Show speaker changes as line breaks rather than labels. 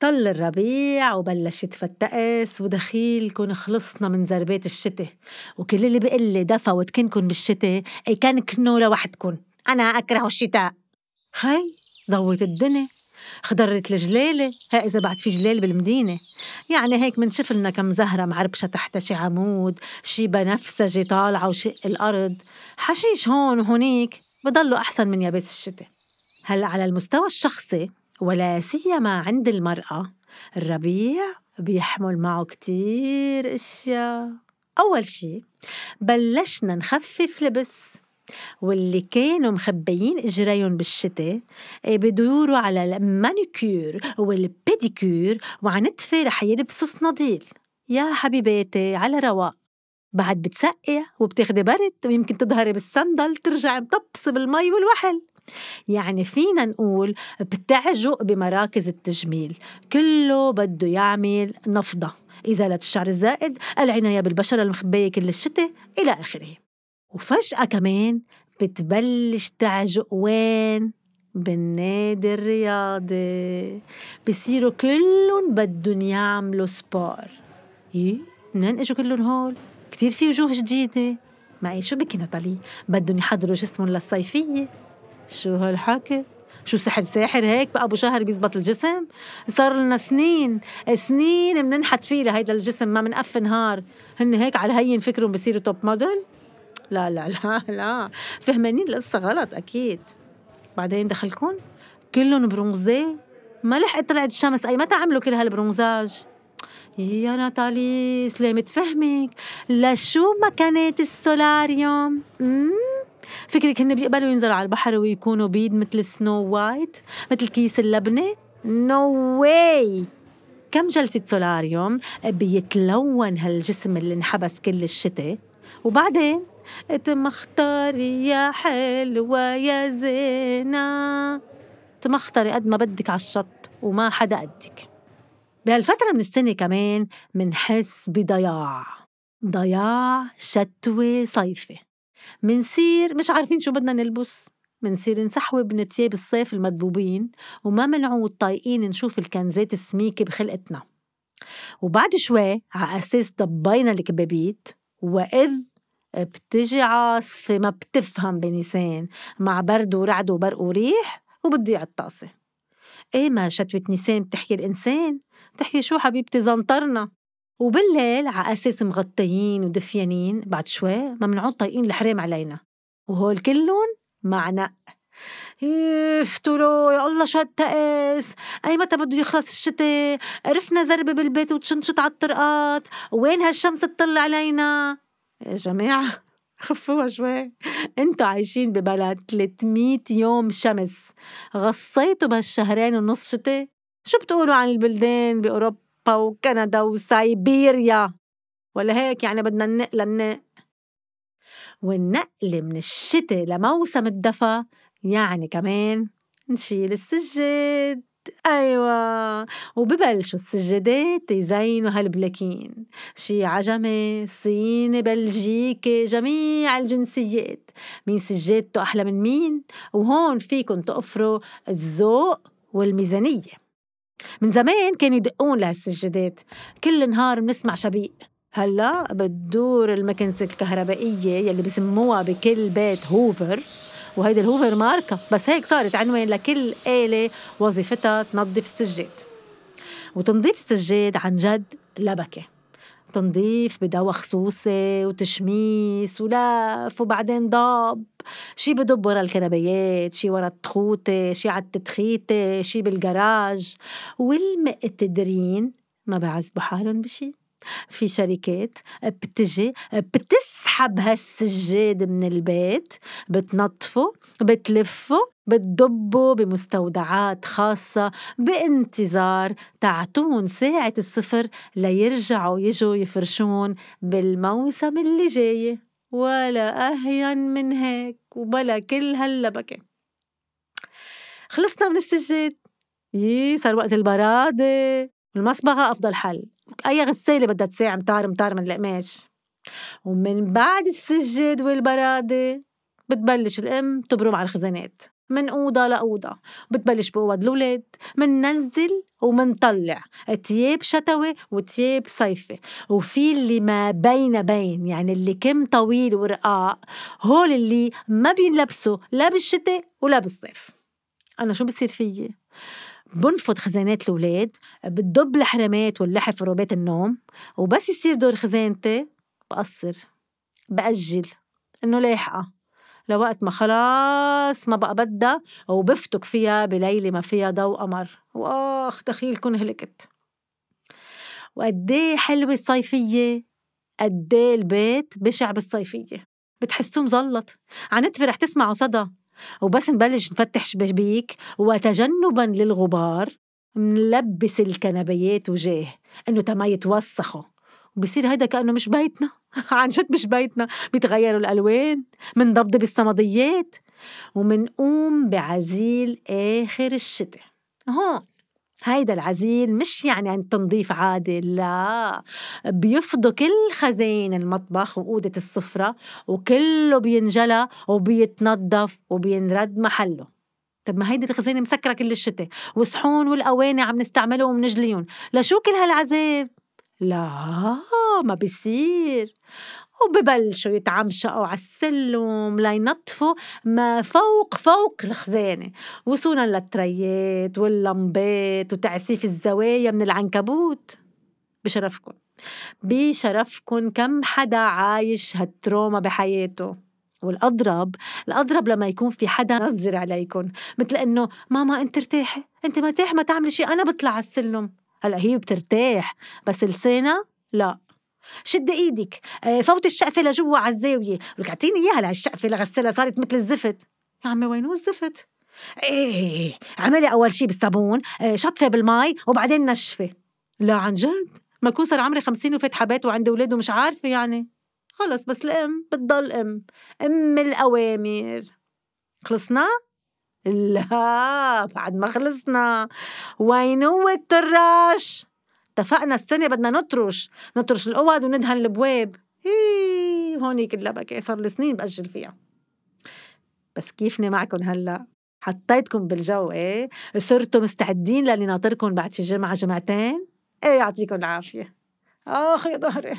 طل الربيع وبلشت فتقس ودخيلكن خلصنا من زربات الشتاء. وكل اللي بقلي دفى وتكنكن بالشتاء كنكنوا لوحدكن أنا أكره الشتاء. هاي ضوت الدنيا. خضرت الجلالة. ها إذا بعد في جلال بالمدينة. يعني هيك منشف لنا كم زهرة معربشة تحت شي عمود شي بنفسجي طالعة وشق الأرض. حشيش هون وهونيك بضلوا أحسن من يابس الشتاء. هلأ على المستوى الشخصي؟ ولا سيما عند المرأة. الربيع بيحمل معه كتير أشياء. أول شي بلشنا نخفف لبس. واللي كانوا مخبيين إجريهم بالشتاء إيه بدوروا على المانيكير والبيديكير وعنتفة رح يلبسوا صناديل. يا حبيباتي على رواق. بعد بتسقي وبتاخدي برد ويمكن تظهري بالصندل ترجعي مطبسة بالمي والوحل. يعني فينا نقول بتعجق بمراكز التجميل. كله بده يعمل نفضة. إزالة الشعر الزائد العناية بالبشرة المخبية كل الشتاء إلى آخره. وفجأة كمان بتبلش تعجق وين؟ بالنادي الرياضي. بصيروا كلهم بدهم يعملوا سبور. إيه؟ منين إجوا كلهم هول؟ كتير في وجوه جديدة. معي شو بكي نطلي بدهم يحضروا جسمهم للصيفية. شو هالحكي؟ شو سحر ساحر هيك؟ بقى أبو شهر بيزبط الجسم. صار لنا سنين سنين بننحت فيه لهيدا الجسم ما منقف نهار. هن هيك على هين فكرهم بصيروا توب موديل لا لا لا لا. فهمانين القصة غلط أكيد. بعدين دخلكم كلهم برونزي ما لحقت طلعت الشمس. أي متى عملوا كل هالبرونزاج يا ناتالي سلامة فهمك. لشو ما كانت ال solarium؟ فكرك هن بيقبلوا ينزلوا على البحر ويكونوا بيض مثل Snow White مثل كيس اللبنة؟ نو no واي كم جلسة solarium بيتلون هالجسم اللي انحبس كل الشتاء؟ وبعدين تمختاري يا حلوة يا زينة. تمختاري قد ما بدك على الشط وما حدا قدك. بهالفترة من السنة كمان منحس بضياع. ضياع شتوي صيفي. منصير مش عارفين شو بدنا نلبس. منصير نسحوي من تياب الصيف المدبوبين وما منعود طايقين نشوف الكنزات السميكة بخلقتنا. وبعد شوي على أساس ضبينا الكبابيت وإذ بتجي عاصفة ما بتفهم بنيسان مع برد ورعد وبرق وريح وبتضيع الطاسة. إيه ما شتوة نيسان بتحكي الإنسان؟ بتحكي شو حبيبتي زنطرنا. وبالليل على أساس مغطيين ودفيانين بعد شوي ما منعود طايقين الحرام علينا. وهول كلهم مع نق يفتلو يا الله شو هالتقس؟ أي متى بده يخلص الشتاء؟ عرفنا زربة بالبيت وتشنشط على الطرقات. وين هالشمس تطل علينا؟ يا جماعة خفوها شوي. انتو عايشين ببلد 300 يوم شمس. غصيتوا بهالشهرين ونص شتاء. شو بتقولوا عن البلدان بأوروبا؟ وكندا وسيبيريا ولا هيك؟ يعني بدنا ننقل النق والنقل من الشتاء لموسم الدفا يعني كمان نشيل السجاد. أيوة. وببلشوا السجادات يزينوا هالبلاكين شي عجمي صيني بلجيكي جميع الجنسيات. مين سجادته أحلى من مين؟ وهون فيكن تقفروا الذوق والميزانية. من زمان كانوا يدقون لهالسجادات. كل نهار بنسمع شبيق. هلا بتدور المكنسة الكهربائية يلي بسموها بكل بيت هوفر وهيدي الهوفر ماركة. بس هيك صارت عنوان لكل آلة وظيفتها تنظف السجاد. وتنظيف السجاد عن جد لبكة تنظيف بدواء خصوصي وتشميس ولف وبعدين ضاب شي بدب ورا الكنبيات شي ورا التخوتة شي على التدخيتة شي بالجراج. والمقتدرين ما بعذبوا حالهم بشي. في شركات بتجي بتسحب هالسجاد من البيت بتنظفه بتلفه بتضبه بمستودعات خاصة بانتظار تعطون ساعة الصفر ليرجعوا يجوا يفرشون بالموسم اللي جاي. ولا أهين من هيك وبلا كل هاللبكة خلصنا من السجاد. يي صار وقت البرادة. المصبغة أفضل حل. أي غسالة بدها تساعم طار مطار من القماش ومن بعد السجاد والبرادة بتبلش الأم تبرم على الخزانات. من أوضة لأوضة. بتبلش بأوض الولاد مننزل ومنطلع. تياب شتوي وتياب صيفي. وفي اللي ما بين بين يعني اللي كم طويل ورقاق. هول اللي ما بينلبسوا لا بالشتاء ولا بالصيف. أنا شو بصير فيي؟ بنفض خزانات الولاد بتدب الحرامات واللحف وروبات النوم وبس يصير دور خزانتي. بقصر بأجل إنه لاحقة لوقت ما خلاص ما بقى بدها وبفتك فيها بليلة ما فيها ضوء قمر. وآخ دخيلكن هلكت. وقديه حلوة الصيفية؟ قديه البيت بشع بالصيفية. بتحسوه مزلط. عنتفي رح تسمعوا صدى. وبس نبلش نفتح شبابيك. وتجنبا للغبار منلبس الكنبيات وجاه. إنه تما يتوسخوا. وبصير هيدا كأنه مش بيتنا. عن جد مش بيتنا. بيتغيروا الألوان منضبضب الصمديات ومنقوم بعزيل آخر الشتاء. هون هيدا العزيل مش يعني عن تنظيف عادي لا. بيفضوا كل خزين المطبخ وأوضة السفرة وكله بينجلى وبيتنظف وبينرد محله. طب ما هيدي الخزينة مسكرة كل الشتاء والصحون والأواني عم نستعملهم ومنجليهم لشو كل هالعذاب؟ لا ما بيصير. وببلشوا يتعمشقوا على السلم لينظفوا ما فوق فوق الخزانة. وصولا للتريات واللمبات وتعسيف الزوايا من العنكبوت. بشرفكن. بشرفكن كم حدا عايش هالتروما بحياته. والأضرب الأضرب لما يكون في حدا نظر عليكن. مثل إنه ماما أنت ارتاحي؟ أنت مرتاح ما تعملي شي أنا بطلع على السلم هلا هي بترتاح بس لسانها لا. شد إيدك. آه، فوت الشقفة لجوا على الزاوية. ولك أعطيني إياها لهالشقفه لغسلها صارت مثل الزفت. يا عمي وينو الزفت؟ إيه عملي أول شي بالصابون آه، شطفه بالمي وبعدين نشفه لا عن جد؟ ما يكون صار عمري خمسين وفات حبات وعندي أولاد ومش عارفة يعني. خلص بس الأم بتضل أم. أم الأوامر. خلصنا؟ لا بعد ما خلصنا. وين هو التراش اتفقنا السنة بدنا نطرش نطرش الأوض وندهن البواب. هي هونيك اللبكة صار لي سنين بأجل فيها. بس كيفني معكم هلأ؟ حطيتكم بالجو إيه؟ صرتوا مستعدين للي ناطركم بعد شي جمعة جمعتين؟ إيه يعطيكم العافية. آخ يا ظهري.